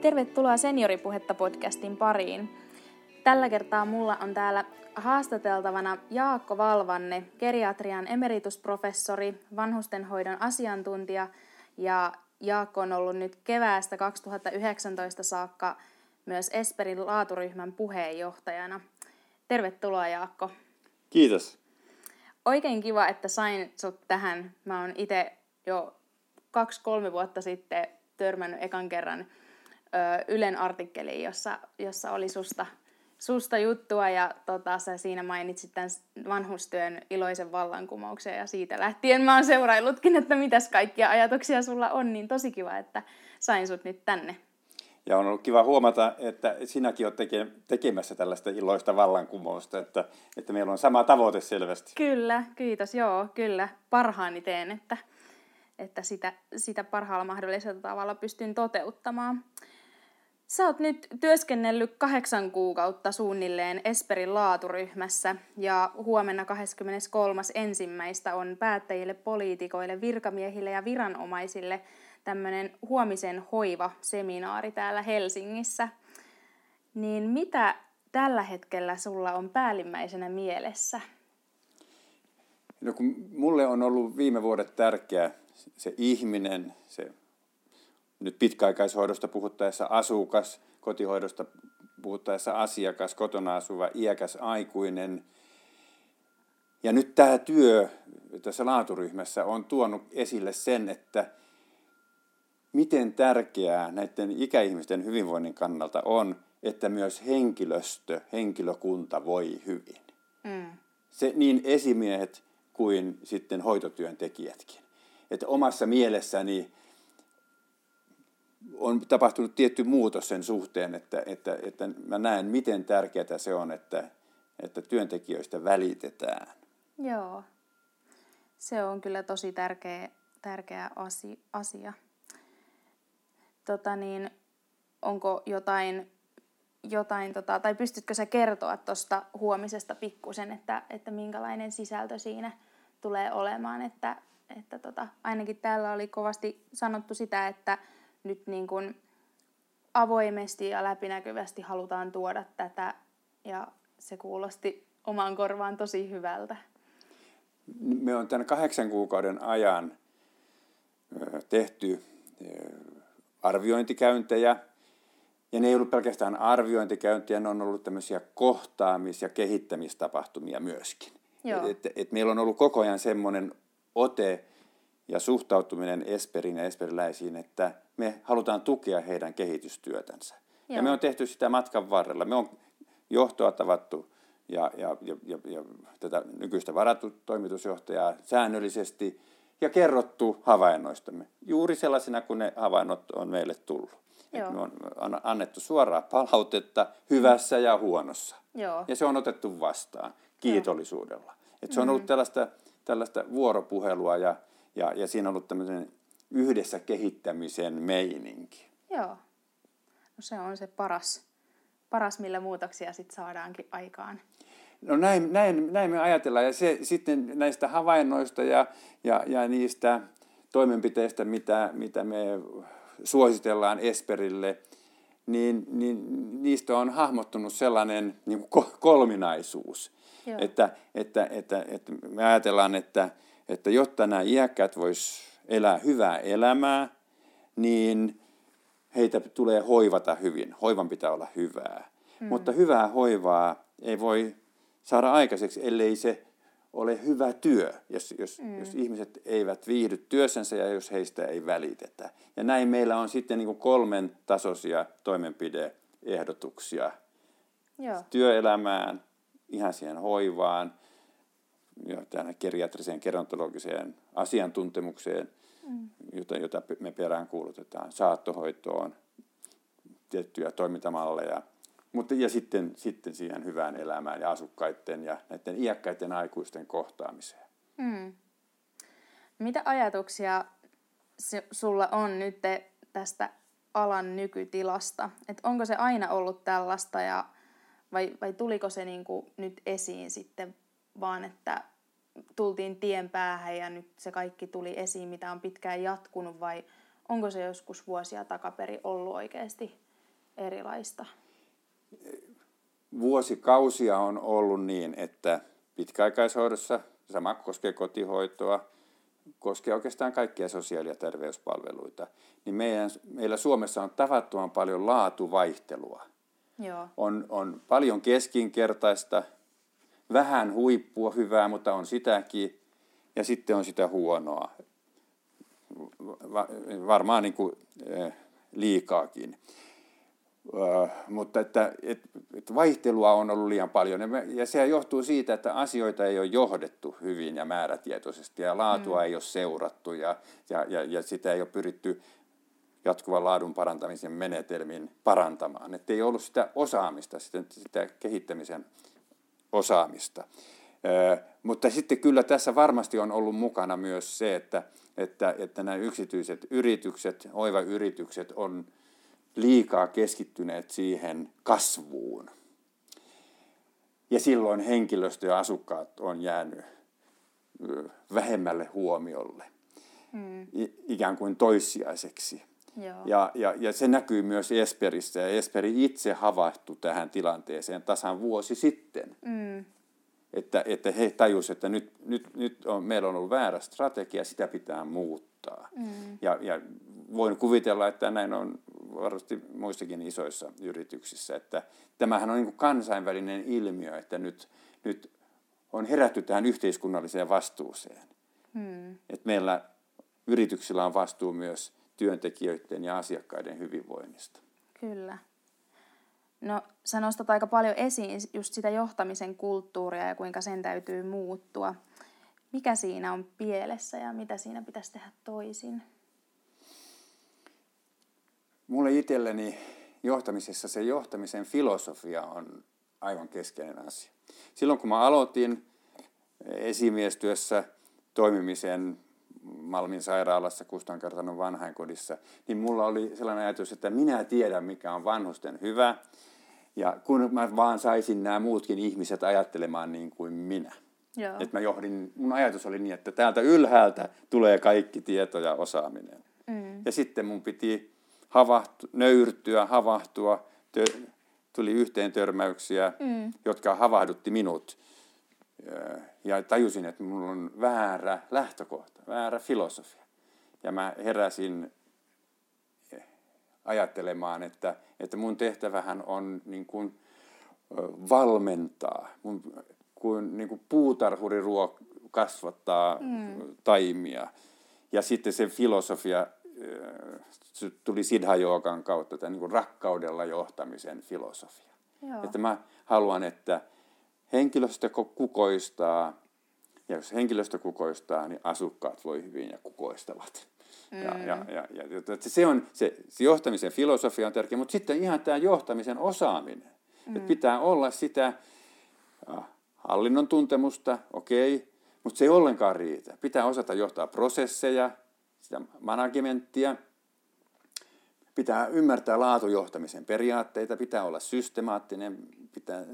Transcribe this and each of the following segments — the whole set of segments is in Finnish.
Tervetuloa Senioripuhetta podcastin pariin. Tällä kertaa mulla on täällä haastateltavana Jaakko Valvanne, geriatrian emeritusprofessori, vanhustenhoidon asiantuntija ja Jaakko on ollut nyt keväästä 2019 saakka myös Esperin laaturyhmän puheenjohtajana. Tervetuloa Jaakko. Kiitos. Oikein kiva, että sain sut tähän. Mä oon itse jo kaksi-kolme vuotta sitten törmännyt ekan kerran ö, Ylen artikkeliin, jossa, jossa oli susta, susta juttua ja tota, sä siinä mainitsit tämän vanhustyön iloisen vallankumouksen ja siitä lähtien mä oon seuraillutkin, että mitäs kaikkia ajatuksia sulla on, niin tosi kiva, että sain sut nyt tänne. Ja on ollut kiva huomata, että sinäkin olet teke, tekemässä tällaista iloista vallankumousta, että, että meillä on sama tavoite selvästi. Kyllä, kiitos. Joo, kyllä. Parhaani teen, että, että sitä, sitä parhaalla mahdollisella tavalla pystyn toteuttamaan. Sä oot nyt työskennellyt kahdeksan kuukautta suunnilleen Esperin laaturyhmässä ja huomenna 23. ensimmäistä on päättäjille, poliitikoille, virkamiehille ja viranomaisille tämmöinen huomisen hoiva-seminaari täällä Helsingissä. Niin mitä tällä hetkellä sulla on päällimmäisenä mielessä? No kun mulle on ollut viime vuodet tärkeä se ihminen, se nyt pitkäaikaishoidosta puhuttaessa asukas, kotihoidosta puhuttaessa asiakas, kotona asuva iäkäs aikuinen. Ja nyt tämä työ tässä laaturyhmässä on tuonut esille sen, että miten tärkeää näiden ikäihmisten hyvinvoinnin kannalta on, että myös henkilöstö, henkilökunta voi hyvin. Mm. Se niin esimiehet kuin sitten hoitotyöntekijätkin. Että omassa mielessäni on tapahtunut tietty muutos sen suhteen, että, että, että mä näen, miten tärkeää se on, että, että työntekijöistä välitetään. Joo, se on kyllä tosi tärkeä, tärkeä asia. Tota niin, onko jotain, jotain tota, tai pystytkö sä kertoa tuosta huomisesta pikkusen, että, että minkälainen sisältö siinä tulee olemaan, että, että tota, ainakin täällä oli kovasti sanottu sitä, että nyt niin kuin avoimesti ja läpinäkyvästi halutaan tuoda tätä ja se kuulosti omaan korvaan tosi hyvältä. Me on tämän kahdeksan kuukauden ajan tehty arviointikäyntejä, ja ne ei ollut pelkästään arviointikäyntiä, ne on ollut tämmöisiä kohtaamis- ja kehittämistapahtumia myöskin. Et, et, et meillä on ollut koko ajan semmoinen ote ja suhtautuminen Esperin ja esperiläisiin, että me halutaan tukea heidän kehitystyötänsä. Joo. Ja me on tehty sitä matkan varrella. Me on johtoa tavattu ja, ja, ja, ja, ja tätä nykyistä varattu toimitusjohtajaa säännöllisesti ja kerrottu havainnoistamme. Juuri sellaisina kuin ne havainnot on meille tullut. Joo. Me on annettu suoraa palautetta hyvässä ja huonossa. Joo. Ja se on otettu vastaan kiitollisuudella. Et se on ollut mm. tällaista, tällaista vuoropuhelua ja, ja, ja siinä on ollut tämmöinen yhdessä kehittämisen meininki. Joo. No se on se paras, paras millä muutoksia sitten saadaankin aikaan. No näin, näin, näin me ajatellaan ja se sitten näistä havainnoista ja, ja, ja niistä toimenpiteistä, mitä, mitä me suositellaan Esperille, niin, niin niistä on hahmottunut sellainen niin kuin kolminaisuus. Että, että, että, että me ajatellaan, että, että jotta nämä iäkkäät vois elää hyvää elämää, niin heitä tulee hoivata hyvin. Hoivan pitää olla hyvää. Hmm. Mutta hyvää hoivaa ei voi saada aikaiseksi, ellei se ole hyvä työ, jos, jos, mm. jos ihmiset eivät viihdy työssänsä ja jos heistä ei välitetä. Ja näin meillä on sitten niin kuin kolmen tasoisia toimenpideehdotuksia Joo. työelämään, ihan siihen hoivaan, tähän geriatriseen gerontologiseen asiantuntemukseen, mm. jota, jota me perään kuulutetaan, saattohoitoon, tiettyjä toimintamalleja – mutta, ja sitten, sitten siihen hyvään elämään ja asukkaiden ja näiden iäkkäiden aikuisten kohtaamiseen. Hmm. Mitä ajatuksia sulla on nyt tästä alan nykytilasta? Et onko se aina ollut tällaista ja, vai, vai tuliko se niinku nyt esiin sitten vaan, että tultiin tien päähän ja nyt se kaikki tuli esiin, mitä on pitkään jatkunut vai onko se joskus vuosia takaperi ollut oikeasti erilaista? Vuosikausia on ollut niin, että pitkäaikaishoidossa, sama koskee kotihoitoa, koskee oikeastaan kaikkia sosiaali- ja terveyspalveluita, niin meidän, meillä Suomessa on tavattoman paljon laatuvaihtelua. Joo. On, on paljon keskinkertaista, vähän huippua hyvää, mutta on sitäkin, ja sitten on sitä huonoa. Va, varmaan niin kuin, eh, liikaakin. Uh, mutta että, et, et vaihtelua on ollut liian paljon ja se johtuu siitä, että asioita ei ole johdettu hyvin ja määrätietoisesti ja laatua mm. ei ole seurattu ja, ja, ja, ja sitä ei ole pyritty jatkuvan laadun parantamisen menetelmin parantamaan. Että ei ollut sitä osaamista, sitä, sitä kehittämisen osaamista. Mutta sitten kyllä tässä varmasti on ollut mukana myös se, että, että, että nämä yksityiset yritykset, oiva yritykset on liikaa keskittyneet siihen kasvuun. Ja silloin henkilöstö ja asukkaat on jäänyt vähemmälle huomiolle, mm. ikään kuin toissijaiseksi. Ja, ja, ja se näkyy myös Esperissä, ja Esperi itse havahtui tähän tilanteeseen tasan vuosi sitten. Mm. Että, että he tajusivat, että nyt, nyt, nyt on, meillä on ollut väärä strategia, sitä pitää muuttaa. Mm. Ja, ja voin kuvitella, että näin on varmasti muissakin isoissa yrityksissä, että tämähän on niin kuin kansainvälinen ilmiö, että nyt, nyt on herätty tähän yhteiskunnalliseen vastuuseen. Hmm. Että meillä yrityksillä on vastuu myös työntekijöiden ja asiakkaiden hyvinvoinnista. Kyllä. No sä nostat aika paljon esiin just sitä johtamisen kulttuuria ja kuinka sen täytyy muuttua. Mikä siinä on pielessä ja mitä siinä pitäisi tehdä toisin? Mulle itselleni johtamisessa se johtamisen filosofia on aivan keskeinen asia. Silloin kun mä aloitin esimiestyössä toimimisen Malmin sairaalassa Kustankartanon vanhainkodissa, niin mulla oli sellainen ajatus, että minä tiedän mikä on vanhusten hyvä. Ja kun mä vaan saisin nämä muutkin ihmiset ajattelemaan niin kuin minä. Joo. Että mä johdin, mun ajatus oli niin, että täältä ylhäältä tulee kaikki tieto ja osaaminen. Mm. Ja sitten mun piti havahtu, nöyrtyä, havahtua, tö, tuli yhteen törmäyksiä, mm. jotka havahdutti minut. Ja tajusin, että minulla on väärä lähtökohta, väärä filosofia. Ja mä heräsin ajattelemaan, että, että mun tehtävähän on niin kuin valmentaa, mun, kuin, niin kuin puutarhuri ruok, kasvattaa mm. taimia. Ja sitten se filosofia se tuli Siddha Joogan kautta, tämä niin rakkaudella johtamisen filosofia. Joo. Että mä haluan, että henkilöstö kukoistaa, ja jos henkilöstö kukoistaa, niin asukkaat voi hyvin ja kukoistavat. Mm. Ja, ja, ja, ja, että se, on, se, se johtamisen filosofia on tärkeä, mutta sitten ihan tämä johtamisen osaaminen. Mm. Että pitää olla sitä hallinnon tuntemusta, okei, okay, mutta se ei ollenkaan riitä. Pitää osata johtaa prosesseja, sitä managementtia, pitää ymmärtää laatujohtamisen periaatteita, pitää olla systemaattinen, pitää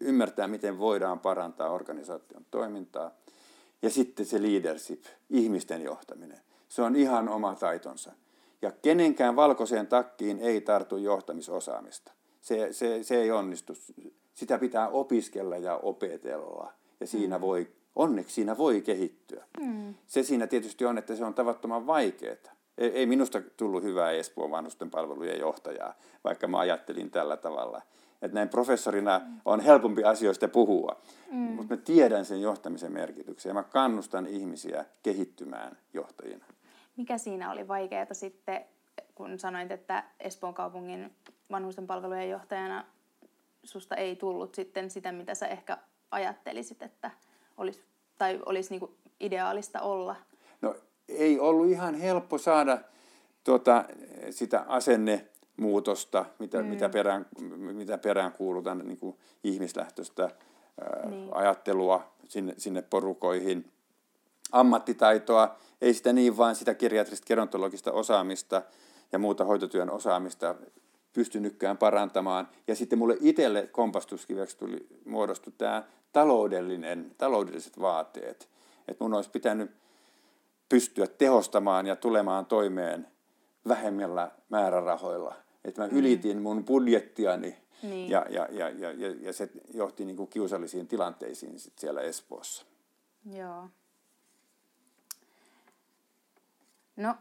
ymmärtää, miten voidaan parantaa organisaation toimintaa. Ja sitten se leadership, ihmisten johtaminen. Se on ihan oma taitonsa. Ja kenenkään valkoiseen takkiin ei tartu johtamisosaamista. Se, se, se ei onnistu. Sitä pitää opiskella ja opetella. Ja siinä mm. voi onneksi siinä voi kehittyä. Mm. Se siinä tietysti on, että se on tavattoman vaikeaa. Ei, ei minusta tullut hyvää Espoon vanhusten palvelujen johtajaa, vaikka mä ajattelin tällä tavalla. Että näin professorina on helpompi asioista puhua, mm. mutta mä tiedän sen johtamisen merkityksen ja mä kannustan ihmisiä kehittymään johtajina. Mikä siinä oli vaikeaa sitten, kun sanoit, että Espoon kaupungin vanhusten palvelujen johtajana susta ei tullut sitten sitä, mitä sä ehkä ajattelisit, että olisi, tai olisi niin ideaalista olla? Ei ollut ihan helppo saada tuota, sitä asennemuutosta, mitä, mm. mitä, perään, mitä perään kuulutaan niin kuin ihmislähtöistä ää, niin. ajattelua sinne, sinne porukoihin. Ammattitaitoa, ei sitä niin vaan sitä geriatrista gerontologista osaamista ja muuta hoitotyön osaamista pystynytkään parantamaan. Ja sitten mulle itselle kompastuskiveksi tuli muodostu tämä taloudellinen, taloudelliset vaateet. Että mun olisi pitänyt pystyä tehostamaan ja tulemaan toimeen vähemmillä määrärahoilla. että mä ylitin mun budjettiani niin. ja, ja, ja, ja, ja, ja se johti niin kuin kiusallisiin tilanteisiin sit siellä Espoossa. Joo. No,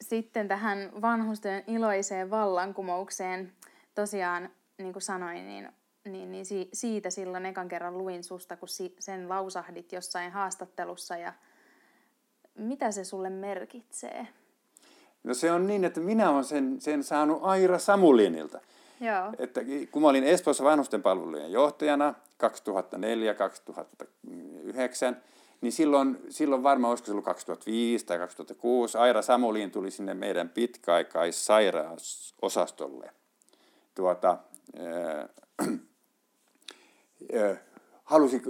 sitten tähän vanhusten iloiseen vallankumoukseen. Tosiaan, niin kuin sanoin, niin, niin, niin siitä silloin ekan kerran luin susta, kun sen lausahdit jossain haastattelussa. Ja mitä se sulle merkitsee? No se on niin, että minä olen sen, sen saanut Aira Samulinilta. Joo. Että kun mä olin Espoossa vanhustenpalvelujen johtajana 2004-2009, niin silloin, silloin varmaan olisiko se ollut 2005 tai 2006, Aira Samulin tuli sinne meidän pitkäaikaissairausosastolle. Tuota, äh, äh, halusi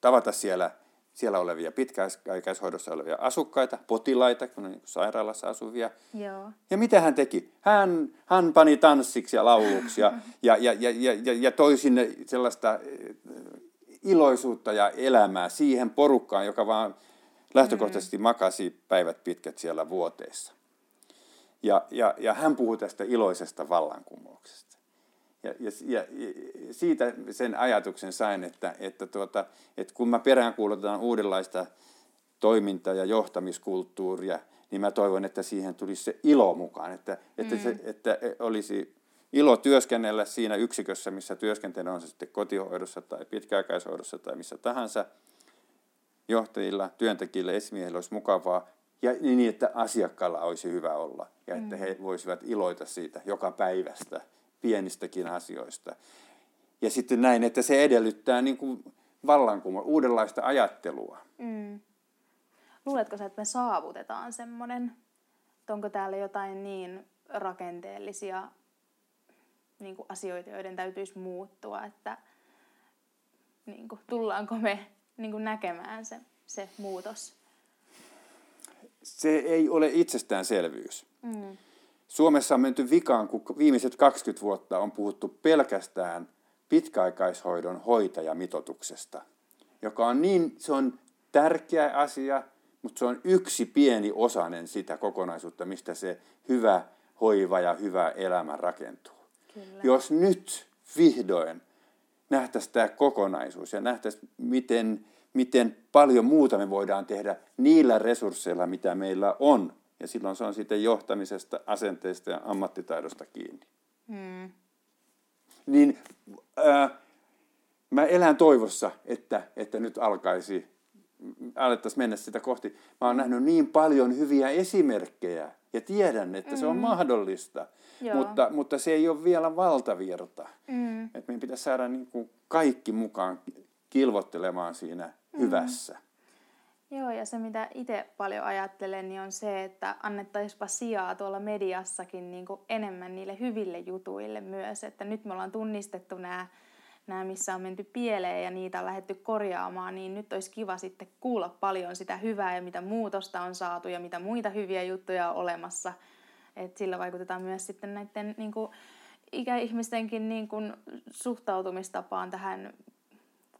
tavata siellä, siellä olevia pitkäaikaishoidossa olevia asukkaita, potilaita, kun on sairaalassa asuvia. Joo. Ja mitä hän teki? Hän, hän pani tanssiksi ja lauluksi ja, ja, ja, ja, ja, ja toi sinne sellaista iloisuutta ja elämää siihen porukkaan, joka vaan lähtökohtaisesti mm. makasi päivät pitkät siellä vuoteissa. Ja, ja, ja hän puhui tästä iloisesta vallankumouksesta. Ja, ja, ja siitä sen ajatuksen sain, että, että, tuota, että kun mä peräänkuulutan uudenlaista toiminta- ja johtamiskulttuuria, niin mä toivon, että siihen tulisi se ilo mukaan, että, että, mm. se, että olisi ilo työskennellä siinä yksikössä, missä työskentelen, on se sitten kotihoidossa tai pitkäaikaishoidossa tai missä tahansa. Johtajilla, työntekijillä, esimiehillä olisi mukavaa ja niin, että asiakkaalla olisi hyvä olla ja että he mm. voisivat iloita siitä joka päivästä, pienistäkin asioista. Ja sitten näin, että se edellyttää niin kuin vallankumou, uudenlaista ajattelua. Mm. Luuletko sä, että me saavutetaan semmoinen, onko täällä jotain niin rakenteellisia niin kuin asioita, joiden täytyisi muuttua, että niin kuin, tullaanko me niin kuin näkemään se, se muutos? Se ei ole itsestäänselvyys. Mm. Suomessa on menty vikaan, kun viimeiset 20 vuotta on puhuttu pelkästään pitkäaikaishoidon hoitajamitotuksesta, joka on niin, se on tärkeä asia, mutta se on yksi pieni osanen sitä kokonaisuutta, mistä se hyvä hoiva ja hyvä elämä rakentuu. Kyllä. Jos nyt vihdoin nähtäisiin tämä kokonaisuus ja nähtäisiin, miten, miten paljon muuta me voidaan tehdä niillä resursseilla, mitä meillä on. Ja silloin se on sitten johtamisesta, asenteista ja ammattitaidosta kiinni. Hmm. Niin äh, mä elän toivossa, että, että nyt alkaisi, alettaisiin mennä sitä kohti. Mä oon nähnyt niin paljon hyviä esimerkkejä ja tiedän, että mm. se on mm. mahdollista. Mutta, mutta se ei ole vielä valtavirta. Mm. Että meidän pitäisi saada niin kuin kaikki mukaan kilvottelemaan siinä mm. hyvässä. Joo, ja se mitä itse paljon ajattelen, niin on se, että annettaisipa sijaa tuolla mediassakin niin kuin enemmän niille hyville jutuille myös. Että nyt me ollaan tunnistettu nämä, nämä, missä on menty pieleen ja niitä on lähdetty korjaamaan, niin nyt olisi kiva sitten kuulla paljon sitä hyvää ja mitä muutosta on saatu ja mitä muita hyviä juttuja on olemassa – et sillä vaikutetaan myös sitten näiden niin kuin, ikäihmistenkin niin kuin, suhtautumistapaan tähän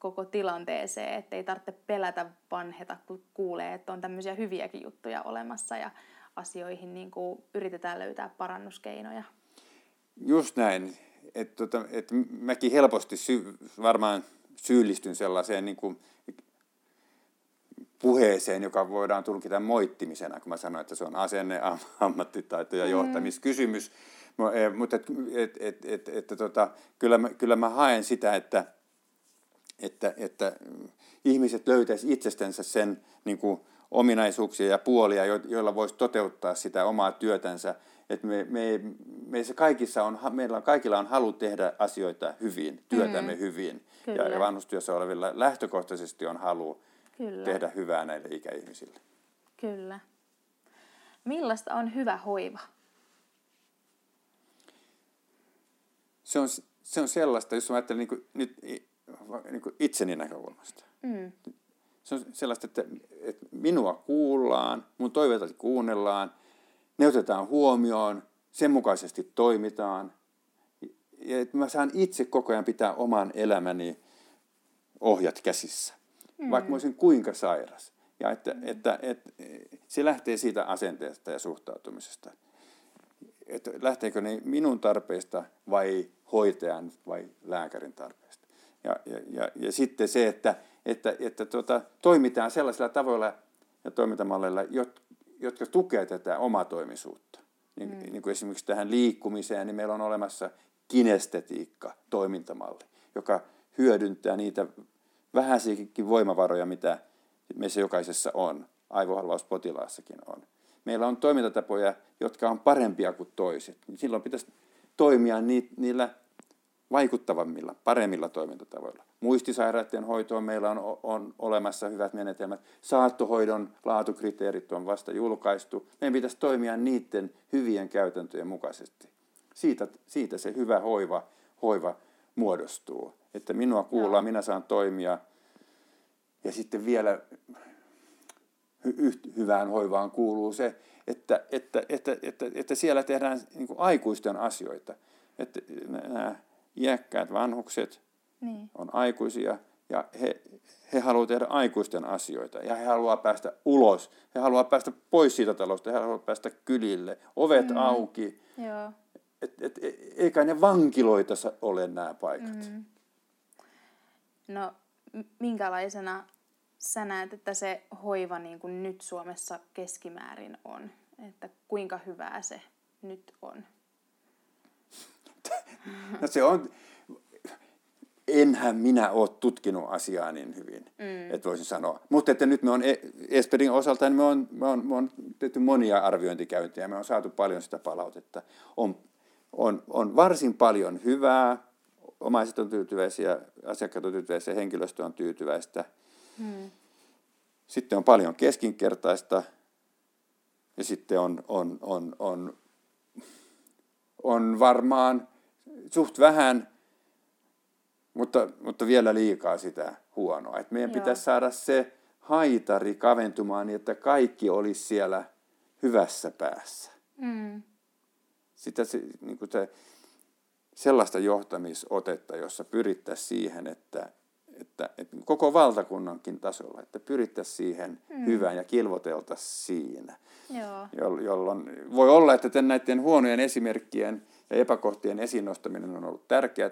koko tilanteeseen, että ei tarvitse pelätä vanheta, kun kuulee, että on tämmöisiä hyviäkin juttuja olemassa ja asioihin niin kuin, yritetään löytää parannuskeinoja. Just näin. että tota, et mäkin helposti sy- varmaan syyllistyn sellaiseen niin kuin puheeseen, joka voidaan tulkita moittimisena, kun mä sanoin, että se on asenne, ammattitaito ja mm. johtamiskysymys. Mm. Mutta et, et, et, et, et, tota, kyllä, mä, kyllä mä haen sitä, että, että, että ihmiset löytäisivät itsestänsä sen niin kuin, ominaisuuksia ja puolia, joilla voisi toteuttaa sitä omaa työtänsä. Että me, me, meissä kaikissa on, meillä on, kaikilla on halu tehdä asioita hyvin, työtämme mm. hyvin. Kyllä. Ja vanhustyössä olevilla lähtökohtaisesti on halu Kyllä. tehdä hyvää näille ikäihmisille. Kyllä. Millaista on hyvä hoiva? Se on, se on sellaista, jos mä ajattelen niin kuin, nyt niin kuin itseni näkökulmasta. Mm. Se on sellaista, että, että minua kuullaan, mun toiveita kuunnellaan, ne otetaan huomioon, sen mukaisesti toimitaan. Ja että mä saan itse koko ajan pitää oman elämäni ohjat käsissä mm. vaikka mä olisin kuinka sairas. Ja että, että, että, että se lähtee siitä asenteesta ja suhtautumisesta. että lähteekö ne minun tarpeista vai hoitajan vai lääkärin tarpeista. Ja, ja, ja, ja sitten se, että, että, että tuota, toimitaan sellaisilla tavoilla ja toimintamalleilla, jotka tukevat tätä omatoimisuutta. Niin, mm. niin kuin esimerkiksi tähän liikkumiseen, niin meillä on olemassa kinestetiikka, toimintamalli, joka hyödyntää niitä vähäisiäkin voimavaroja, mitä meissä jokaisessa on, aivohalvauspotilaassakin on. Meillä on toimintatapoja, jotka on parempia kuin toiset. Niin silloin pitäisi toimia niillä vaikuttavammilla, paremmilla toimintatavoilla. Muistisairaiden hoitoon meillä on, on olemassa hyvät menetelmät. Saattohoidon laatukriteerit on vasta julkaistu. Meidän pitäisi toimia niiden hyvien käytäntöjen mukaisesti. Siitä, siitä se hyvä hoiva, hoiva muodostuu. Että minua kuullaan, minä saan toimia. Ja sitten vielä hy- hyvään hoivaan kuuluu se, että, että, että, että, että siellä tehdään niin aikuisten asioita. Että nämä iäkkäät vanhukset niin. on aikuisia ja he, he haluavat tehdä aikuisten asioita ja he haluavat päästä ulos. He haluavat päästä pois siitä talosta, he haluavat päästä kylille, ovet mm. auki. Joo. Et, et, et, eikä ne vankiloita ole nämä paikat. Mm. No, minkälaisena sä näet, että se hoiva niin kuin nyt Suomessa keskimäärin on? Että kuinka hyvää se nyt on? No se on, enhän minä ole tutkinut asiaa niin hyvin, mm. että voisin sanoa. Mutta että nyt me on e- Esperin osalta, niin me on, me on, me on tehty monia arviointikäyntiä, me on saatu paljon sitä palautetta. On, on, on varsin paljon hyvää, omaiset on tyytyväisiä, asiakkaat on tyytyväisiä, henkilöstö on tyytyväistä. Mm. Sitten on paljon keskinkertaista ja sitten on, on, on, on, on varmaan suht vähän, mutta, mutta vielä liikaa sitä huonoa. Et meidän Joo. pitäisi saada se haitari kaventumaan niin, että kaikki olisi siellä hyvässä päässä. Mm. Sitä se, niin kuin se, sellaista johtamisotetta, jossa pyrittäisiin siihen, että, että, että koko valtakunnankin tasolla, että pyrittäisiin siihen mm. hyvään ja kilvoteltaisiin siinä. Joo. Jolloin voi olla, että näiden huonojen esimerkkien ja epäkohtien esiin nostaminen on ollut tärkeää,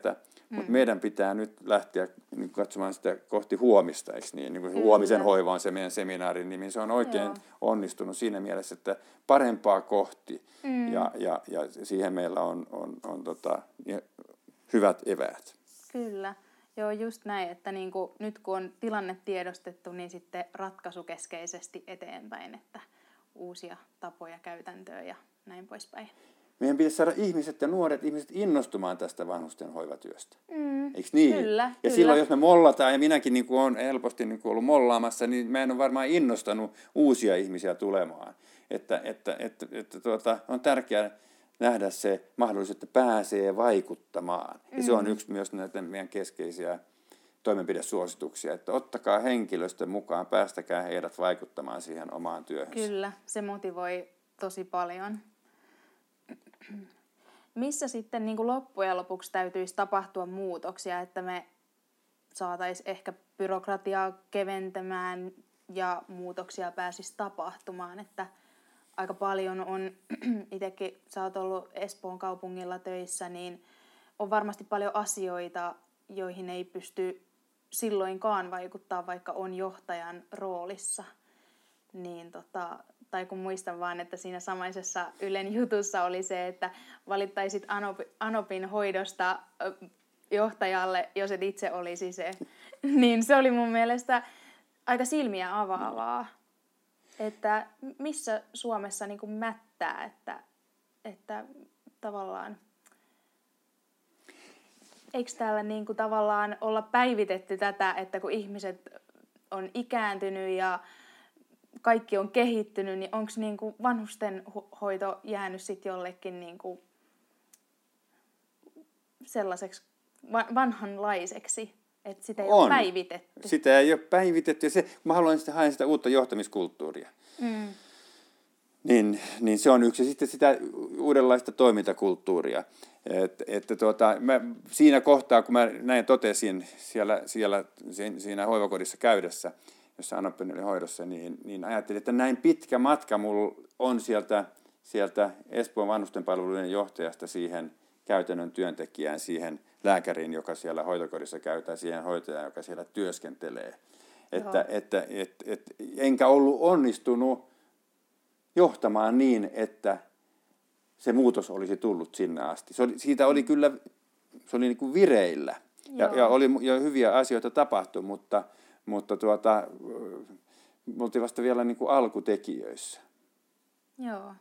mm. mutta meidän pitää nyt lähteä niin katsomaan sitä kohti huomista, eikö niin? niin kuin huomisen hoiva on se meidän seminaarin nimi. Se on oikein Joo. onnistunut siinä mielessä, että parempaa kohti mm. ja, ja, ja siihen meillä on, on, on tota, hyvät eväät. Kyllä. Joo, just näin, että niin kuin, nyt kun on tilanne tiedostettu, niin sitten ratkaisukeskeisesti eteenpäin, että uusia tapoja, käytäntöä ja näin poispäin. Meidän pitäisi saada ihmiset ja nuoret ihmiset innostumaan tästä vanhusten hoivatyöstä. Mm, Eikö niin? Kyllä, ja kyllä. silloin, jos me mollataan, ja minäkin niin olen helposti niin kuin ollut mollaamassa, niin mä en ole varmaan innostanut uusia ihmisiä tulemaan. Että, että, että, että tuota, on tärkeää nähdä se mahdollisuus, että pääsee vaikuttamaan. Ja se on mm. yksi myös näitä meidän keskeisiä toimenpidesuosituksia, että ottakaa henkilöstön mukaan, päästäkää heidät vaikuttamaan siihen omaan työhön. Kyllä, se motivoi tosi paljon. Missä sitten niin kuin loppujen lopuksi täytyisi tapahtua muutoksia, että me saataisiin ehkä byrokratiaa keventämään ja muutoksia pääsisi tapahtumaan, että aika paljon on, itsekin sä oot ollut Espoon kaupungilla töissä, niin on varmasti paljon asioita, joihin ei pysty silloinkaan vaikuttaa, vaikka on johtajan roolissa. Niin tota, tai kun muistan vaan, että siinä samaisessa Ylen jutussa oli se, että valittaisit Anopin hoidosta johtajalle, jos et itse olisi se. niin se oli mun mielestä aika silmiä avaavaa, että missä Suomessa niin kuin mättää, että, että tavallaan eikö täällä niin kuin tavallaan olla päivitetty tätä, että kun ihmiset on ikääntynyt ja kaikki on kehittynyt, niin onko niinku vanhusten hoito jäänyt sitten jollekin niinku sellaiseksi vanhanlaiseksi, että sitä ei on. ole päivitetty? Sitä ei ole päivitetty ja se, mä haluan sitten haen sitä uutta johtamiskulttuuria. Mm. Niin, niin se on yksi. Sitten sitä uudenlaista toimintakulttuuria. Et, että tuota, mä, siinä kohtaa, kun mä näin totesin siellä, siellä siinä hoivakodissa käydessä, jossa Anopin oli hoidossa, niin, niin ajattelin, että näin pitkä matka mulla on sieltä sieltä Espoon vanhustenpalveluiden johtajasta siihen käytännön työntekijään, siihen lääkäriin, joka siellä hoitokodissa käytää, siihen hoitajaan, joka siellä työskentelee. Että, että, et, et, enkä ollut onnistunut johtamaan niin, että se muutos olisi tullut sinne asti. Se oli, siitä oli kyllä, se oli niin kuin vireillä ja, ja, oli, ja hyviä asioita tapahtui, mutta, mutta tuota, me oltiin vasta vielä niin kuin alkutekijöissä. Joo.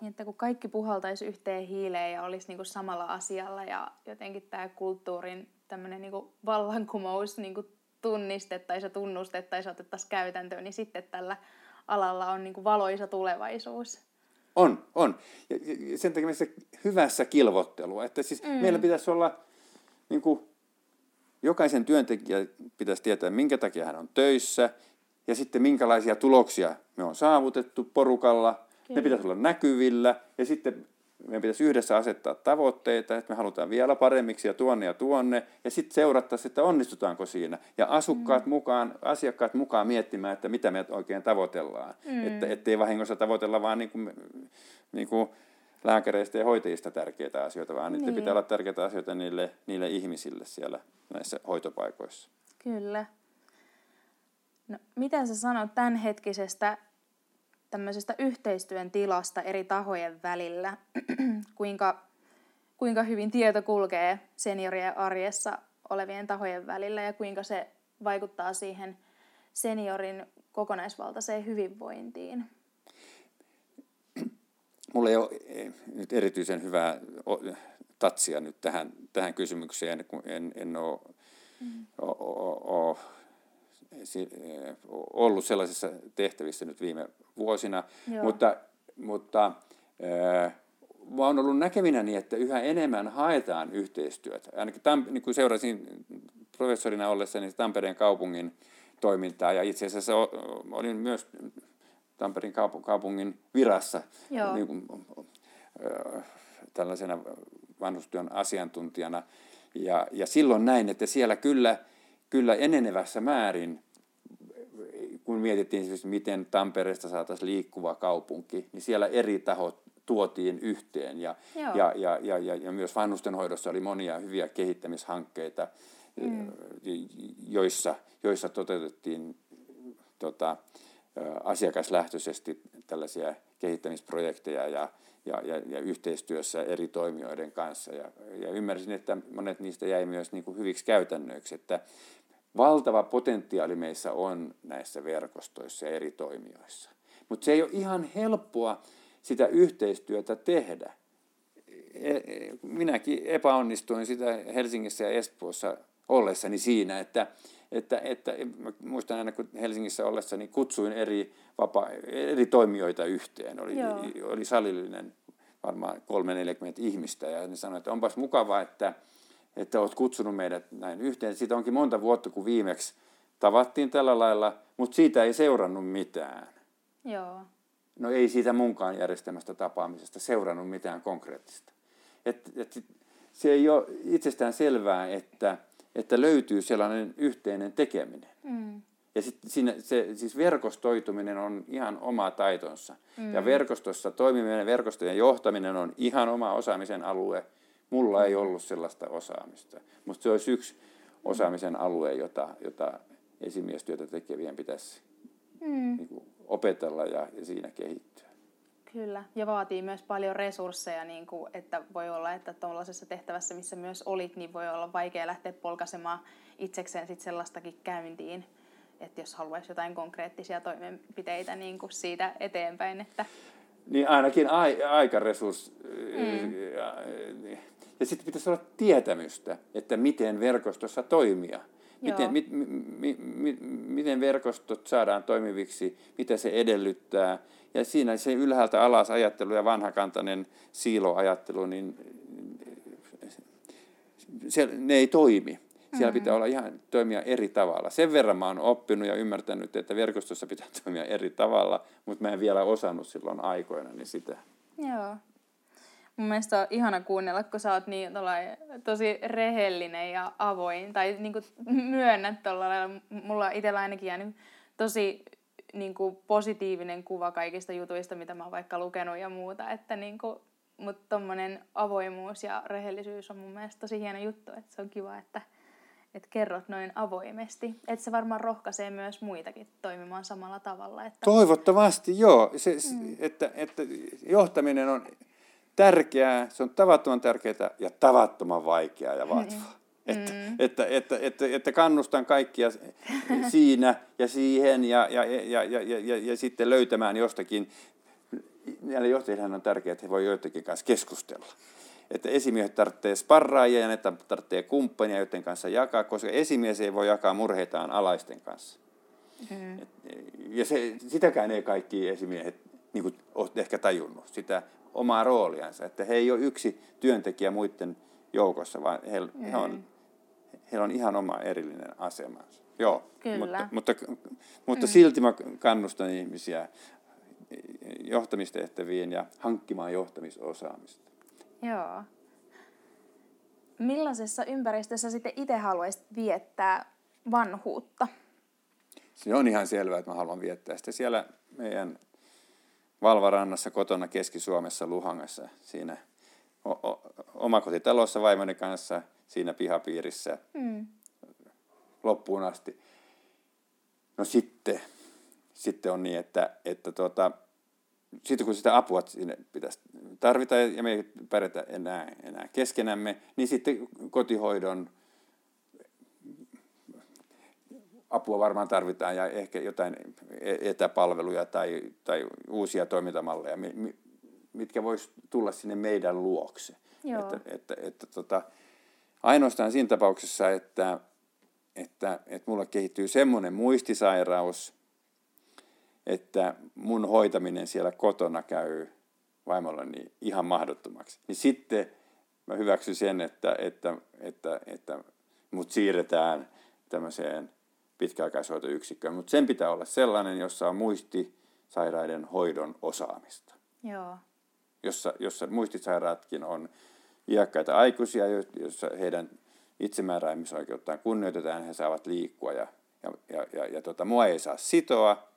Niin, että kun kaikki puhaltaisi yhteen hiileen ja olisi niin kuin samalla asialla ja jotenkin tämä kulttuurin tämmöinen niin vallankumous niin kuin tunnistettaisiin ja tunnustettaisiin ja otettaisiin käytäntöön, niin sitten tällä alalla on niin kuin valoisa tulevaisuus. On, on. Ja sen takia se hyvässä kilvottelua. Että siis mm. meillä pitäisi olla, niin kuin, jokaisen työntekijä pitäisi tietää, minkä takia hän on töissä ja sitten minkälaisia tuloksia me on saavutettu porukalla. Kyllä. Ne pitäisi olla näkyvillä ja sitten meidän pitäisi yhdessä asettaa tavoitteita, että me halutaan vielä paremmiksi ja tuonne ja tuonne, ja sitten seurattaisiin, että onnistutaanko siinä. Ja asukkaat mm. mukaan, asiakkaat mukaan miettimään, että mitä me oikein tavoitellaan. Mm. Että ettei vahingossa tavoitella vaan niin kuin, niin kuin lääkäreistä ja hoitajista tärkeitä asioita, vaan niin. niiden pitää olla tärkeitä asioita niille, niille ihmisille siellä näissä hoitopaikoissa. Kyllä. No, mitä sä sanot tämänhetkisestä tämmöisestä yhteistyön tilasta eri tahojen välillä, kuinka, kuinka hyvin tieto kulkee seniorien arjessa olevien tahojen välillä ja kuinka se vaikuttaa siihen seniorin kokonaisvaltaiseen hyvinvointiin? Mulla ei ole eh, nyt erityisen hyvää tatsia nyt tähän, tähän kysymykseen, kun en, en ole, mm. ole, ole, ole ollut sellaisissa tehtävissä nyt viime vuosina, Joo. mutta, mutta äh, mä oon ollut näkevinäni, että yhä enemmän haetaan yhteistyötä. Ainakin tam, niin kuin seurasin professorina ollessa niin Tampereen kaupungin toimintaa ja itse asiassa olin myös Tampereen kaupungin virassa niin kuin, tällaisena vanhustyön asiantuntijana. Ja, ja silloin näin, että siellä kyllä, kyllä enenevässä määrin kun mietittiin siis, miten Tampereesta saataisiin liikkuva kaupunki, niin siellä eri tahot tuotiin yhteen. Ja, ja, ja, ja, ja, ja myös vanhustenhoidossa oli monia hyviä kehittämishankkeita, mm. joissa, joissa toteutettiin tota, asiakaslähtöisesti tällaisia kehittämisprojekteja ja, ja, ja, ja yhteistyössä eri toimijoiden kanssa. Ja, ja ymmärsin, että monet niistä jäi myös niin kuin hyviksi käytännöiksi, että valtava potentiaali meissä on näissä verkostoissa ja eri toimijoissa. Mutta se ei ole ihan helppoa sitä yhteistyötä tehdä. E, e, minäkin epäonnistuin sitä Helsingissä ja Espoossa ollessani siinä, että, että, että muistan aina, kun Helsingissä ollessani kutsuin eri, vapa, eri toimijoita yhteen. Oli, oli salillinen varmaan 3-40 ihmistä ja ne sanoivat, että onpas mukavaa, että, että olet kutsunut meidät näin yhteen. Siitä onkin monta vuotta, kun viimeksi tavattiin tällä lailla, mutta siitä ei seurannut mitään. Joo. No ei siitä munkaan järjestämästä tapaamisesta seurannut mitään konkreettista. Et, et, se ei ole itsestään selvää, että, että löytyy sellainen yhteinen tekeminen. Mm. Ja sit siinä, se, siis verkostoituminen on ihan oma taitonsa. Mm. Ja verkostossa toimiminen, verkostojen johtaminen on ihan oma osaamisen alue – Mulla ei ollut sellaista osaamista, mutta se olisi yksi osaamisen alue, jota, jota esimiestyötä tekevien pitäisi mm. niin kuin, opetella ja, ja siinä kehittyä. Kyllä, ja vaatii myös paljon resursseja, niin kuin, että voi olla, että tuollaisessa tehtävässä, missä myös olit, niin voi olla vaikea lähteä polkaisemaan itsekseen sit sellaistakin käyntiin, että jos haluaisi jotain konkreettisia toimenpiteitä niin kuin siitä eteenpäin. Että... Niin ainakin ai, aikaresurssi, mm. Ja sitten pitäisi olla tietämystä, että miten verkostossa toimia. Miten, mi, mi, mi, miten verkostot saadaan toimiviksi, mitä se edellyttää. Ja siinä se ylhäältä alas ajattelu ja vanhakantainen siiloajattelu, niin se, ne ei toimi. Siellä pitää olla ihan toimia eri tavalla. Sen verran mä oon oppinut ja ymmärtänyt, että verkostossa pitää toimia eri tavalla, mutta mä en vielä osannut silloin aikoina niin sitä. Joo. Mun mielestä on ihana kuunnella, kun sä oot niin tosi rehellinen ja avoin. Tai niin myönnät tuolla lailla. Mulla itsellä ainakin jäänyt tosi niin kuin positiivinen kuva kaikista jutuista, mitä mä oon vaikka lukenut ja muuta. Että niin kuin, mutta tommonen avoimuus ja rehellisyys on mun mielestä tosi hieno juttu. Että se on kiva, että, että kerrot noin avoimesti. Että se varmaan rohkaisee myös muitakin toimimaan samalla tavalla. Että... Toivottavasti joo. Se, mm. että, että johtaminen on tärkeää, se on tavattoman tärkeää ja tavattoman vaikeaa ja vaativaa. Mm. Että, mm. että, että, että, että kannustan kaikkia siinä ja siihen ja, ja, ja, ja, ja, ja, ja sitten löytämään jostakin. Näille johtajille on tärkeää, että he voivat joidenkin kanssa keskustella. Että esimiehet tarvitsee sparraajia ja ne tarvitsee kumppania, joiden kanssa jakaa, koska esimies ei voi jakaa murheitaan alaisten kanssa. Mm. Ja se, sitäkään ei kaikki esimiehet niin kuin, ole ehkä tajunnut, sitä omaa rooliansa. Että he ei ole yksi työntekijä muiden joukossa, vaan he, mm. he on heillä on ihan oma erillinen asemansa. Joo, Kyllä. mutta, mutta, mutta mm. silti mä kannustan ihmisiä johtamistehtäviin ja hankkimaan johtamisosaamista. Joo. Millaisessa ympäristössä sitten itse haluaisit viettää vanhuutta? Se on ihan selvää, että mä haluan viettää sitä siellä meidän Valvarannassa kotona Keski-Suomessa Luhangassa siinä o- o- omakotitalossa vaimoni kanssa – siinä pihapiirissä mm. loppuun asti. No sitten, sitten on niin, että, että tuota, sitten kun sitä apua sinne pitäisi tarvita ja me ei pärjätä enää, enää keskenämme, niin sitten kotihoidon apua varmaan tarvitaan ja ehkä jotain e-, etäpalveluja tai, tai uusia toimintamalleja, mitkä vois tulla sinne meidän luokse. Joo. Että, että, että, tota, Ainoastaan siinä tapauksessa, että, että, että mulla kehittyy semmoinen muistisairaus, että mun hoitaminen siellä kotona käy vaimolleni ihan mahdottomaksi. Niin sitten mä hyväksyn sen, että, että, että, että mut siirretään tämmöiseen pitkäaikaishoitoyksikköön. Mutta sen pitää olla sellainen, jossa on muistisairaiden hoidon osaamista. Joo. Jossa, jossa muistisairaatkin on iäkkäitä aikuisia, joissa heidän itsemääräämisoikeuttaan kunnioitetaan, he saavat liikkua ja, ja, ja, ja, ja tota, mua ei saa sitoa,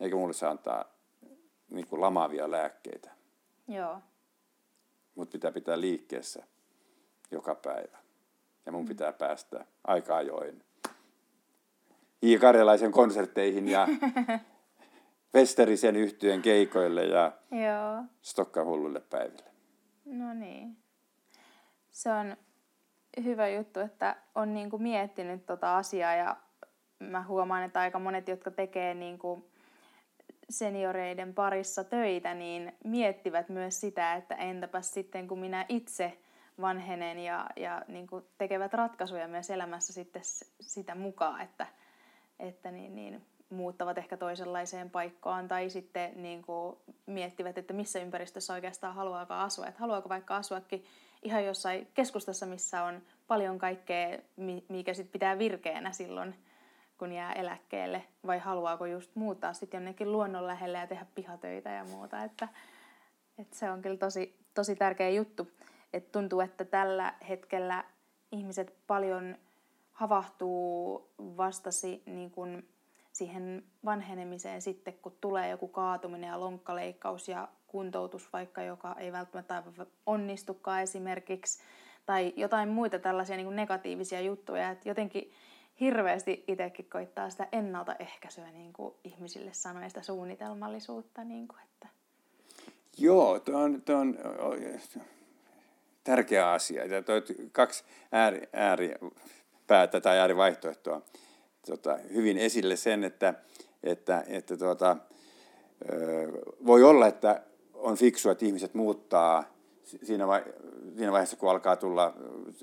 eikä mulle saa antaa niin kuin lamaavia lääkkeitä. Joo. Mut pitää pitää liikkeessä joka päivä. Ja mun mm. pitää päästä aika ajoin Karjalaisen konsertteihin ja Westerisen yhtyön keikoille ja Stokkan hulluille päiville. No niin se on hyvä juttu, että on niin kuin miettinyt tota asiaa ja mä huomaan, että aika monet, jotka tekee niin kuin senioreiden parissa töitä, niin miettivät myös sitä, että entäpäs sitten kun minä itse vanhenen ja, ja niin kuin tekevät ratkaisuja myös elämässä sitten sitä mukaan, että, että niin, niin, muuttavat ehkä toisenlaiseen paikkaan tai sitten niin kuin miettivät, että missä ympäristössä oikeastaan haluaakaan asua. Että haluaako vaikka asuakin ihan jossain keskustassa, missä on paljon kaikkea, mikä sit pitää virkeänä silloin, kun jää eläkkeelle, vai haluaako just muuttaa sitten jonnekin luonnon lähelle ja tehdä pihatöitä ja muuta. Että, että se on kyllä tosi, tosi tärkeä juttu. että tuntuu, että tällä hetkellä ihmiset paljon havahtuu vastasi niin kun siihen vanhenemiseen sitten, kun tulee joku kaatuminen ja lonkkaleikkaus ja kuntoutus vaikka, joka ei välttämättä onnistukaan esimerkiksi, tai jotain muita tällaisia niin kuin negatiivisia juttuja, että jotenkin hirveästi itsekin koittaa sitä ennaltaehkäisyä niin kuin ihmisille sanoa sitä suunnitelmallisuutta. Niin kuin, että... Joo, tuo on, tuo on tärkeä asia. Ja toi kaksi ääri, ääripäätä tai äärivaihtoehtoa tota, hyvin esille sen, että, että, että tuota, voi olla, että on fiksua, että ihmiset muuttaa siinä, vai, siinä vaiheessa, kun alkaa tulla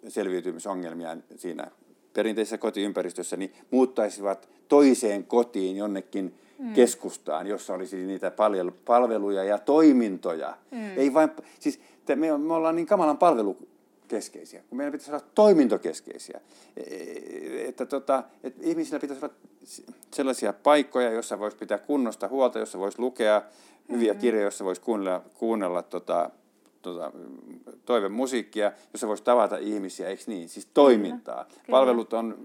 selviytymisongelmia siinä perinteisessä kotiympäristössä, niin muuttaisivat toiseen kotiin jonnekin mm. keskustaan, jossa olisi niitä palveluja ja toimintoja. Mm. Ei vain, siis me, me ollaan niin kamalan palvelukeskeisiä, kun meidän pitäisi olla toimintokeskeisiä. E, e, että, tota, että ihmisillä pitäisi olla sellaisia paikkoja, joissa voisi pitää kunnosta huolta, jossa voisi lukea hyviä mm-hmm. kirjoja, joissa voisi kuunnella, kuunnella tota, tota, toivemusiikkia, jossa voisi tavata ihmisiä, eikö niin? Siis toimintaa. Kyllä. Palvelut on,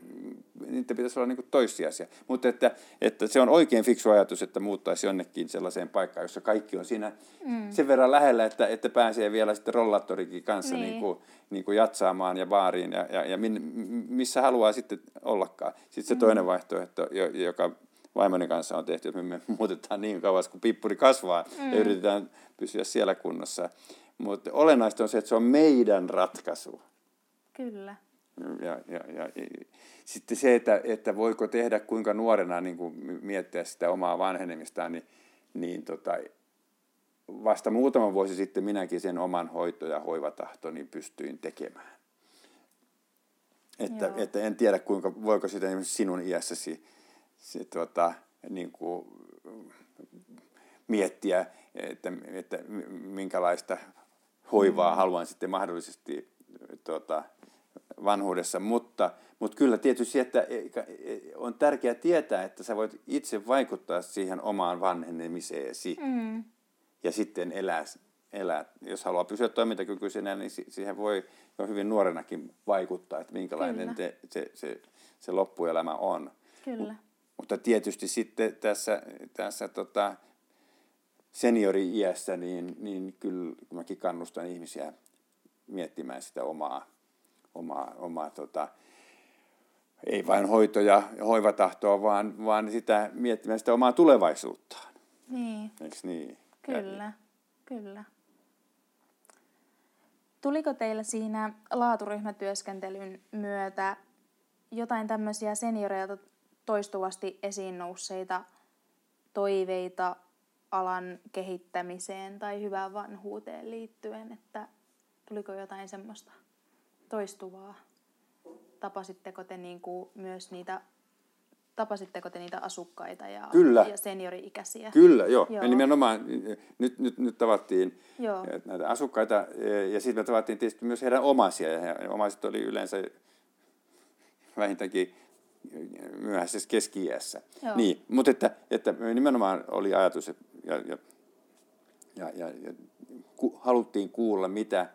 niitä pitäisi olla niin toissijaisia. Mutta että, että se on oikein fiksu ajatus, että muuttaisi jonnekin sellaiseen paikkaan, jossa kaikki on siinä mm. sen verran lähellä, että, että pääsee vielä sitten rollaattorikin kanssa niin. Niin kuin, niin kuin jatsaamaan ja baariin ja, ja, ja min, missä haluaa sitten ollakaan. Sitten se mm. toinen vaihtoehto, joka vaimoni kanssa on tehty, että me muutetaan niin kauas, kun pippuri kasvaa mm. ja yritetään pysyä siellä kunnossa. Mutta olennaista on se, että se on meidän ratkaisu. Kyllä. Ja, ja, ja, sitten se, että, että voiko tehdä kuinka nuorena niin kuin miettiä sitä omaa vanhenemistaan, niin, niin tota, vasta muutama vuosi sitten minäkin sen oman hoito- ja hoivatahtoni pystyin tekemään. Että, että en tiedä, kuinka, voiko sitä sinun iässäsi se, tuota, niin kuin, miettiä, että, että minkälaista hoivaa mm. haluan sitten mahdollisesti tuota, vanhuudessa, mutta, mutta kyllä tietysti että e, e, on tärkeää tietää, että sä voit itse vaikuttaa siihen omaan vanhenemiseesi mm. ja sitten elää, elää. Jos haluaa pysyä toimintakykyisenä, niin siihen voi jo hyvin nuorenakin vaikuttaa, että minkälainen te, se, se, se loppuelämä on. Kyllä. Mutta tietysti sitten tässä, tässä tota, seniori-iässä, niin, niin kyllä mäkin kannustan ihmisiä miettimään sitä omaa, omaa, omaa tota, ei vain hoito- ja hoivatahtoa, vaan, vaan sitä miettimään sitä omaa tulevaisuuttaan. Niin. Eikö niin? Kyllä, ja, kyllä. Tuliko teillä siinä laaturyhmätyöskentelyn myötä jotain tämmöisiä senioreilta toistuvasti esiin nousseita toiveita alan kehittämiseen tai hyvään vanhuuteen liittyen, että tuliko jotain semmoista toistuvaa? Tapasitteko te niin kuin myös niitä Tapasitteko te niitä asukkaita ja, Kyllä. ja seniori-ikäisiä? Kyllä, joo. joo. Me nimenomaan nyt, nyt, nyt tavattiin joo. näitä asukkaita ja sitten me tavattiin tietysti myös heidän omaisia. Ja omaiset oli yleensä vähintäänkin myöhäisessä keski-iässä. Niin, mutta että, että nimenomaan oli ajatus ja, ja, ja, ja, ja ku, haluttiin kuulla, mitä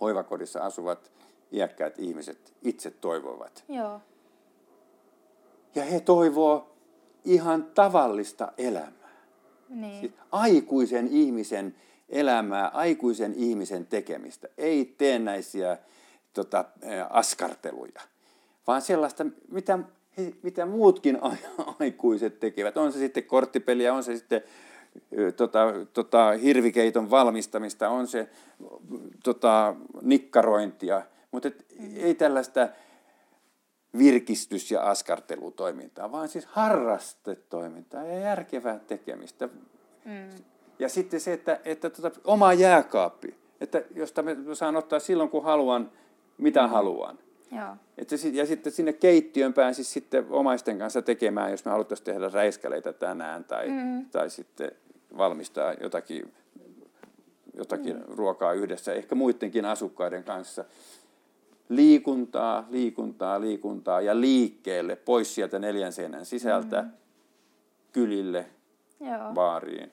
hoivakodissa asuvat iäkkäät ihmiset itse toivovat. Joo. Ja he toivoo ihan tavallista elämää. Niin. Siis aikuisen ihmisen elämää, aikuisen ihmisen tekemistä. Ei teennäisiä tota, askarteluja vaan sellaista, mitä, mitä muutkin aikuiset tekevät. On se sitten korttipeliä, on se sitten tota, tota, hirvikeiton valmistamista, on se tota, nikkarointia, mutta et, mm. ei tällaista virkistys- ja askartelutoimintaa, vaan siis harrastetoimintaa ja järkevää tekemistä. Mm. Ja sitten se, että, että tota, oma jääkaappi, että josta me saan ottaa silloin, kun haluan, mitä mm. haluan. Joo. Se, ja sitten sinne keittiön pääsisi sitten omaisten kanssa tekemään, jos me haluttaisiin tehdä räiskäleitä tänään tai, mm. tai sitten valmistaa jotakin, jotakin mm. ruokaa yhdessä, ehkä muidenkin asukkaiden kanssa. Liikuntaa, liikuntaa, liikuntaa ja liikkeelle, pois sieltä neljän seinän sisältä, mm. kylille, Joo. baariin,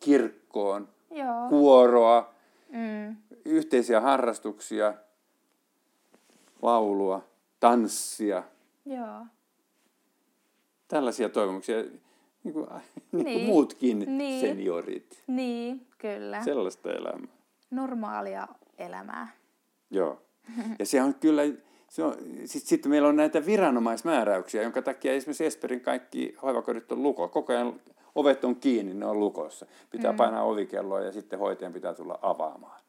kirkkoon, Joo. kuoroa, mm. yhteisiä harrastuksia – laulua, tanssia. Joo. Tällaisia toivomuksia, niin kuin, niin. niin kuin muutkin niin. seniorit. Niin, kyllä. Sellaista elämää. Normaalia elämää. Joo. Ja se on kyllä, se on, sit, sitten meillä on näitä viranomaismääräyksiä, jonka takia esimerkiksi Esperin kaikki hoivakodit on luko. Koko ajan ovet on kiinni, ne on lukossa. Pitää mm. painaa ovikelloa ja sitten hoitajan pitää tulla avaamaan.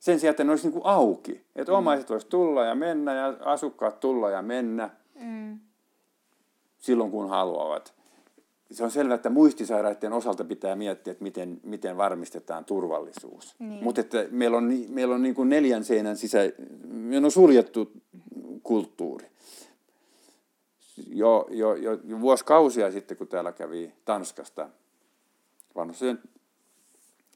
Sen sijaan, että ne olisi niin kuin auki. Että mm. omaiset voisi tulla ja mennä ja asukkaat tulla ja mennä mm. silloin, kun haluavat. Se on selvää, että muistisairaiden osalta pitää miettiä, että miten, miten varmistetaan turvallisuus. Niin. Mutta että meillä on, meillä on niin kuin neljän seinän sisä, meillä on suljettu kulttuuri. Jo, jo, jo, jo vuosikausia sitten, kun täällä kävi Tanskasta vanhustyön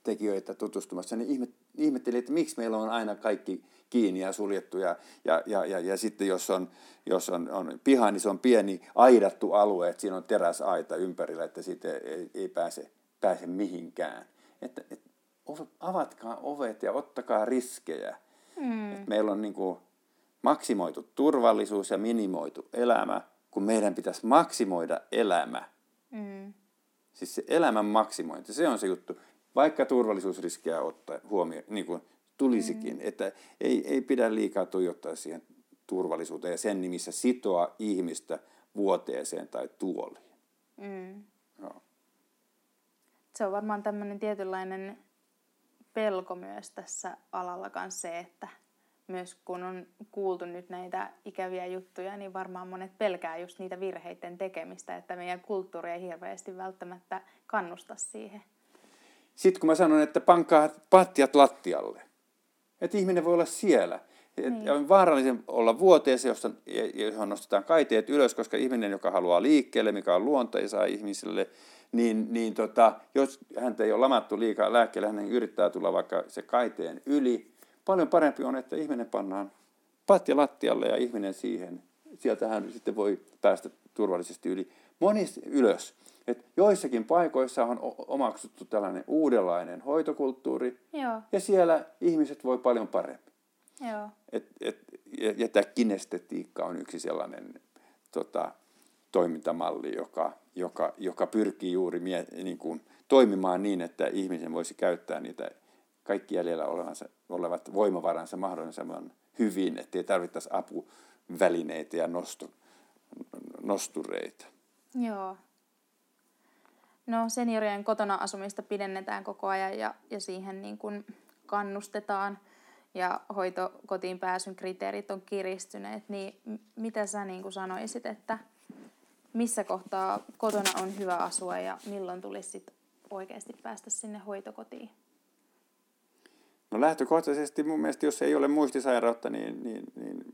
tekijöitä tutustumassa, niin ihmet, ihmettelin, että miksi meillä on aina kaikki kiinni ja suljettu. Ja, ja, ja, ja, ja sitten jos on, jos on, on piha, niin se on pieni aidattu alue, että siinä on teräsaita ympärillä, että siitä ei, ei pääse, pääse mihinkään. Että, et, avatkaa ovet ja ottakaa riskejä. Mm. Et meillä on niin kuin maksimoitu turvallisuus ja minimoitu elämä, kun meidän pitäisi maksimoida elämä. Mm. Siis se elämän maksimointi, se on se juttu. Vaikka turvallisuusriskejä ottaa huomioon, niin kuin tulisikin, mm. että ei, ei pidä liikaa tuijottaa siihen turvallisuuteen ja sen nimissä sitoa ihmistä vuoteeseen tai tuoliin. Mm. No. Se on varmaan tämmöinen tietynlainen pelko myös tässä alalla kanssa se, että myös kun on kuultu nyt näitä ikäviä juttuja, niin varmaan monet pelkää just niitä virheiden tekemistä, että meidän kulttuuri ei hirveästi välttämättä kannusta siihen. Sitten kun mä sanon, että pankaa pattiat lattialle, että ihminen voi olla siellä. Niin. On vaarallisen olla vuoteessa, jossa, johon nostetaan kaiteet ylös, koska ihminen, joka haluaa liikkeelle, mikä on luonteisaa ihmisille, niin, niin tota, jos häntä ei ole lamattu liikaa lääkkeelle, hän yrittää tulla vaikka se kaiteen yli. Paljon parempi on, että ihminen pannaan patja lattialle ja ihminen siihen. Sieltä hän sitten voi päästä turvallisesti yli. Moni ylös. Et joissakin paikoissa on omaksuttu tällainen uudenlainen hoitokulttuuri, Joo. ja siellä ihmiset voi paljon paremmin. Joo. Et, et, ja, ja tämä kinestetiikka on yksi sellainen tota, toimintamalli, joka, joka, joka pyrkii juuri mie, niin kuin, toimimaan niin, että ihmisen voisi käyttää niitä kaikki jäljellä olevansa, olevat voimavaransa mahdollisimman hyvin, ettei tarvittaisi apuvälineitä ja nosto, nostureita. Joo. No seniorien kotona asumista pidennetään koko ajan ja, ja siihen niin kuin kannustetaan ja hoitokotiin pääsyn kriteerit on kiristyneet, niin mitä sä niin kuin sanoisit, että missä kohtaa kotona on hyvä asua ja milloin tulisi sit oikeasti päästä sinne hoitokotiin? No lähtökohtaisesti mun mielestä, jos ei ole muistisairautta, niin, niin, niin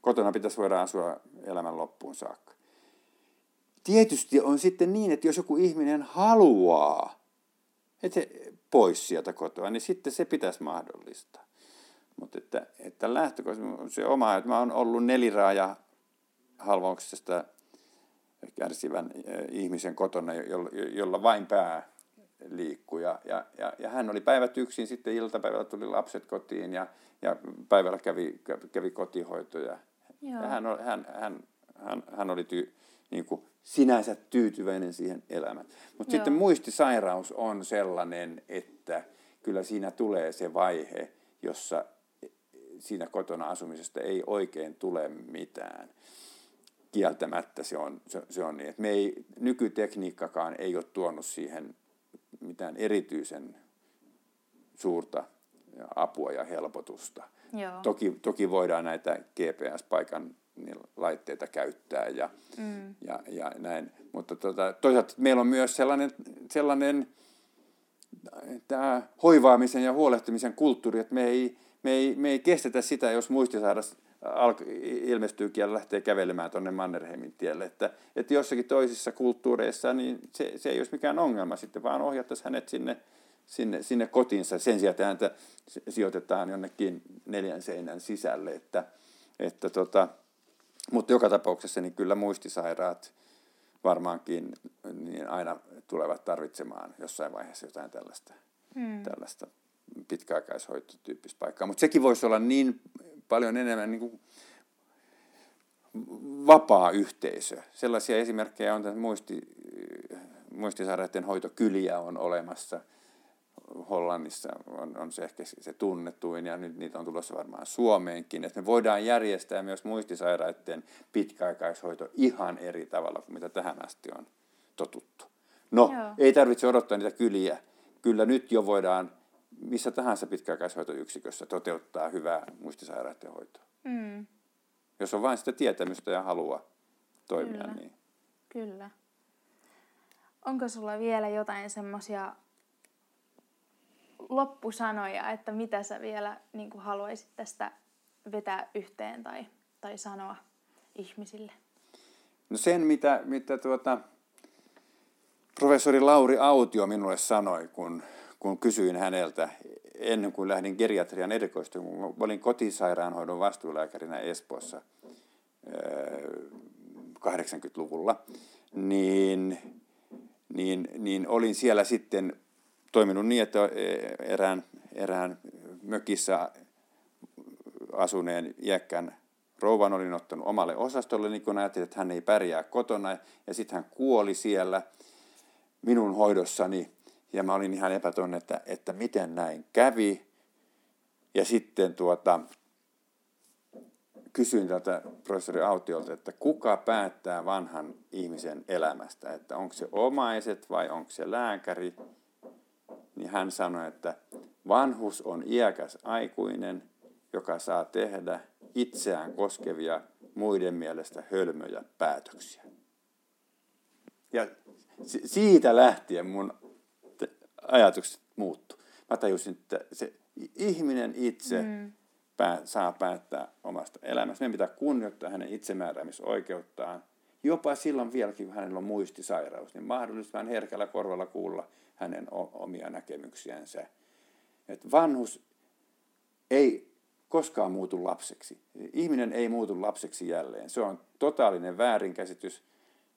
kotona pitäisi voida asua elämän loppuun saakka. Tietysti on sitten niin, että jos joku ihminen haluaa että se pois sieltä kotoa, niin sitten se pitäisi mahdollistaa. Mutta että, että lähtökohtaisesti se oma, että mä oon ollut neliraaja halvauksesta kärsivän ihmisen kotona, jolla, jolla vain pää liikkuu. Ja, ja, ja, ja hän oli päivät yksin, sitten iltapäivällä tuli lapset kotiin ja, ja päivällä kävi, kävi kotihoitoja. Ja hän, hän, hän, hän, hän oli ty, niin kuin sinänsä tyytyväinen siihen elämään. Mutta sitten muistisairaus on sellainen, että kyllä siinä tulee se vaihe, jossa siinä kotona asumisesta ei oikein tule mitään. Kieltämättä se on, se, se on niin, että me ei, nykytekniikkakaan ei ole tuonut siihen mitään erityisen suurta apua ja helpotusta. Joo. Toki, toki voidaan näitä GPS-paikan laitteita käyttää ja, mm. ja, ja näin. Mutta tota, toisaalta meillä on myös sellainen, sellainen tämä hoivaamisen ja huolehtimisen kulttuuri, että me ei, me ei, me ei kestetä sitä, jos muistisairas alko, ilmestyykin ja lähtee kävelemään tuonne Mannerheimin tielle. Että, että jossakin toisissa kulttuureissa niin se, se ei olisi mikään ongelma sitten, vaan ohjattaisiin hänet sinne, sinne, sinne kotiinsa sen sijaan, että häntä sijoitetaan jonnekin neljän seinän sisälle. Että, että tota, mutta joka tapauksessa niin kyllä muistisairaat varmaankin niin aina tulevat tarvitsemaan jossain vaiheessa jotain tällaista, hmm. tällaista pitkäaikaishoitotyyppistä paikkaa. Mutta sekin voisi olla niin paljon enemmän niin kuin vapaa yhteisö. Sellaisia esimerkkejä on, että muisti, muistisairaiden hoitokyliä on olemassa – Hollannissa on, on se ehkä se tunnetuin ja nyt niitä on tulossa varmaan Suomeenkin, että me voidaan järjestää myös muistisairaiden pitkäaikaishoito ihan eri tavalla kuin mitä tähän asti on totuttu. No, Joo. ei tarvitse odottaa niitä kyliä. Kyllä nyt jo voidaan missä tahansa pitkäaikaishoitoyksikössä toteuttaa hyvää muistisairaiden hoitoa. Mm. Jos on vain sitä tietämystä ja halua toimia Kyllä. niin. Kyllä. Onko sulla vielä jotain semmoisia loppusanoja, että mitä sä vielä niin kuin haluaisit tästä vetää yhteen tai, tai sanoa ihmisille? No sen, mitä, mitä tuota, professori Lauri Autio minulle sanoi, kun, kun kysyin häneltä ennen kuin lähdin geriatrian erikoistumaan, olin kotisairaanhoidon vastuulääkärinä Espoossa 80-luvulla, niin, niin, niin olin siellä sitten toiminut niin, että erään, erään mökissä asuneen iäkkään rouvan olin ottanut omalle osastolle, niin kun ajattelin, että hän ei pärjää kotona. Ja sitten hän kuoli siellä minun hoidossani. Ja mä olin ihan epätoinen, että, että miten näin kävi. Ja sitten tuota, kysyin tältä professori Autiolta, että kuka päättää vanhan ihmisen elämästä, että onko se omaiset vai onko se lääkäri, niin hän sanoi, että vanhus on iäkäs aikuinen, joka saa tehdä itseään koskevia muiden mielestä hölmöjä päätöksiä. Ja siitä lähtien mun ajatukset muuttu. Mä tajusin, että se ihminen itse mm. pää, saa päättää omasta elämästä. Meidän pitää kunnioittaa hänen itsemääräämisoikeuttaan. Jopa silloin vieläkin, kun hänellä on muistisairaus, niin mahdollisesti vähän herkällä korvalla kuulla hänen omia näkemyksiänsä. Et vanhus ei koskaan muutu lapseksi. Ihminen ei muutu lapseksi jälleen. Se on totaalinen väärinkäsitys.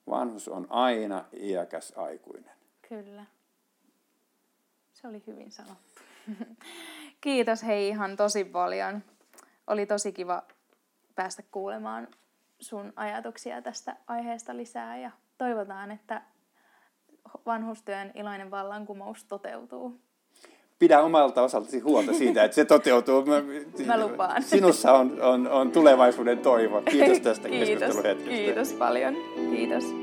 Vanhus on aina iäkäs aikuinen. Kyllä. Se oli hyvin sanottu. Kiitos hei ihan tosi paljon. Oli tosi kiva päästä kuulemaan sun ajatuksia tästä aiheesta lisää ja toivotaan, että vanhustyön iloinen vallankumous toteutuu pidä omalta osaltasi huolta siitä, että se toteutuu. Mä, Mä lupaan. Sinussa on, on, on tulevaisuuden toivo. Kiitos tästä Kiitos. keskusteluhetkestä. Kiitos paljon. Kiitos.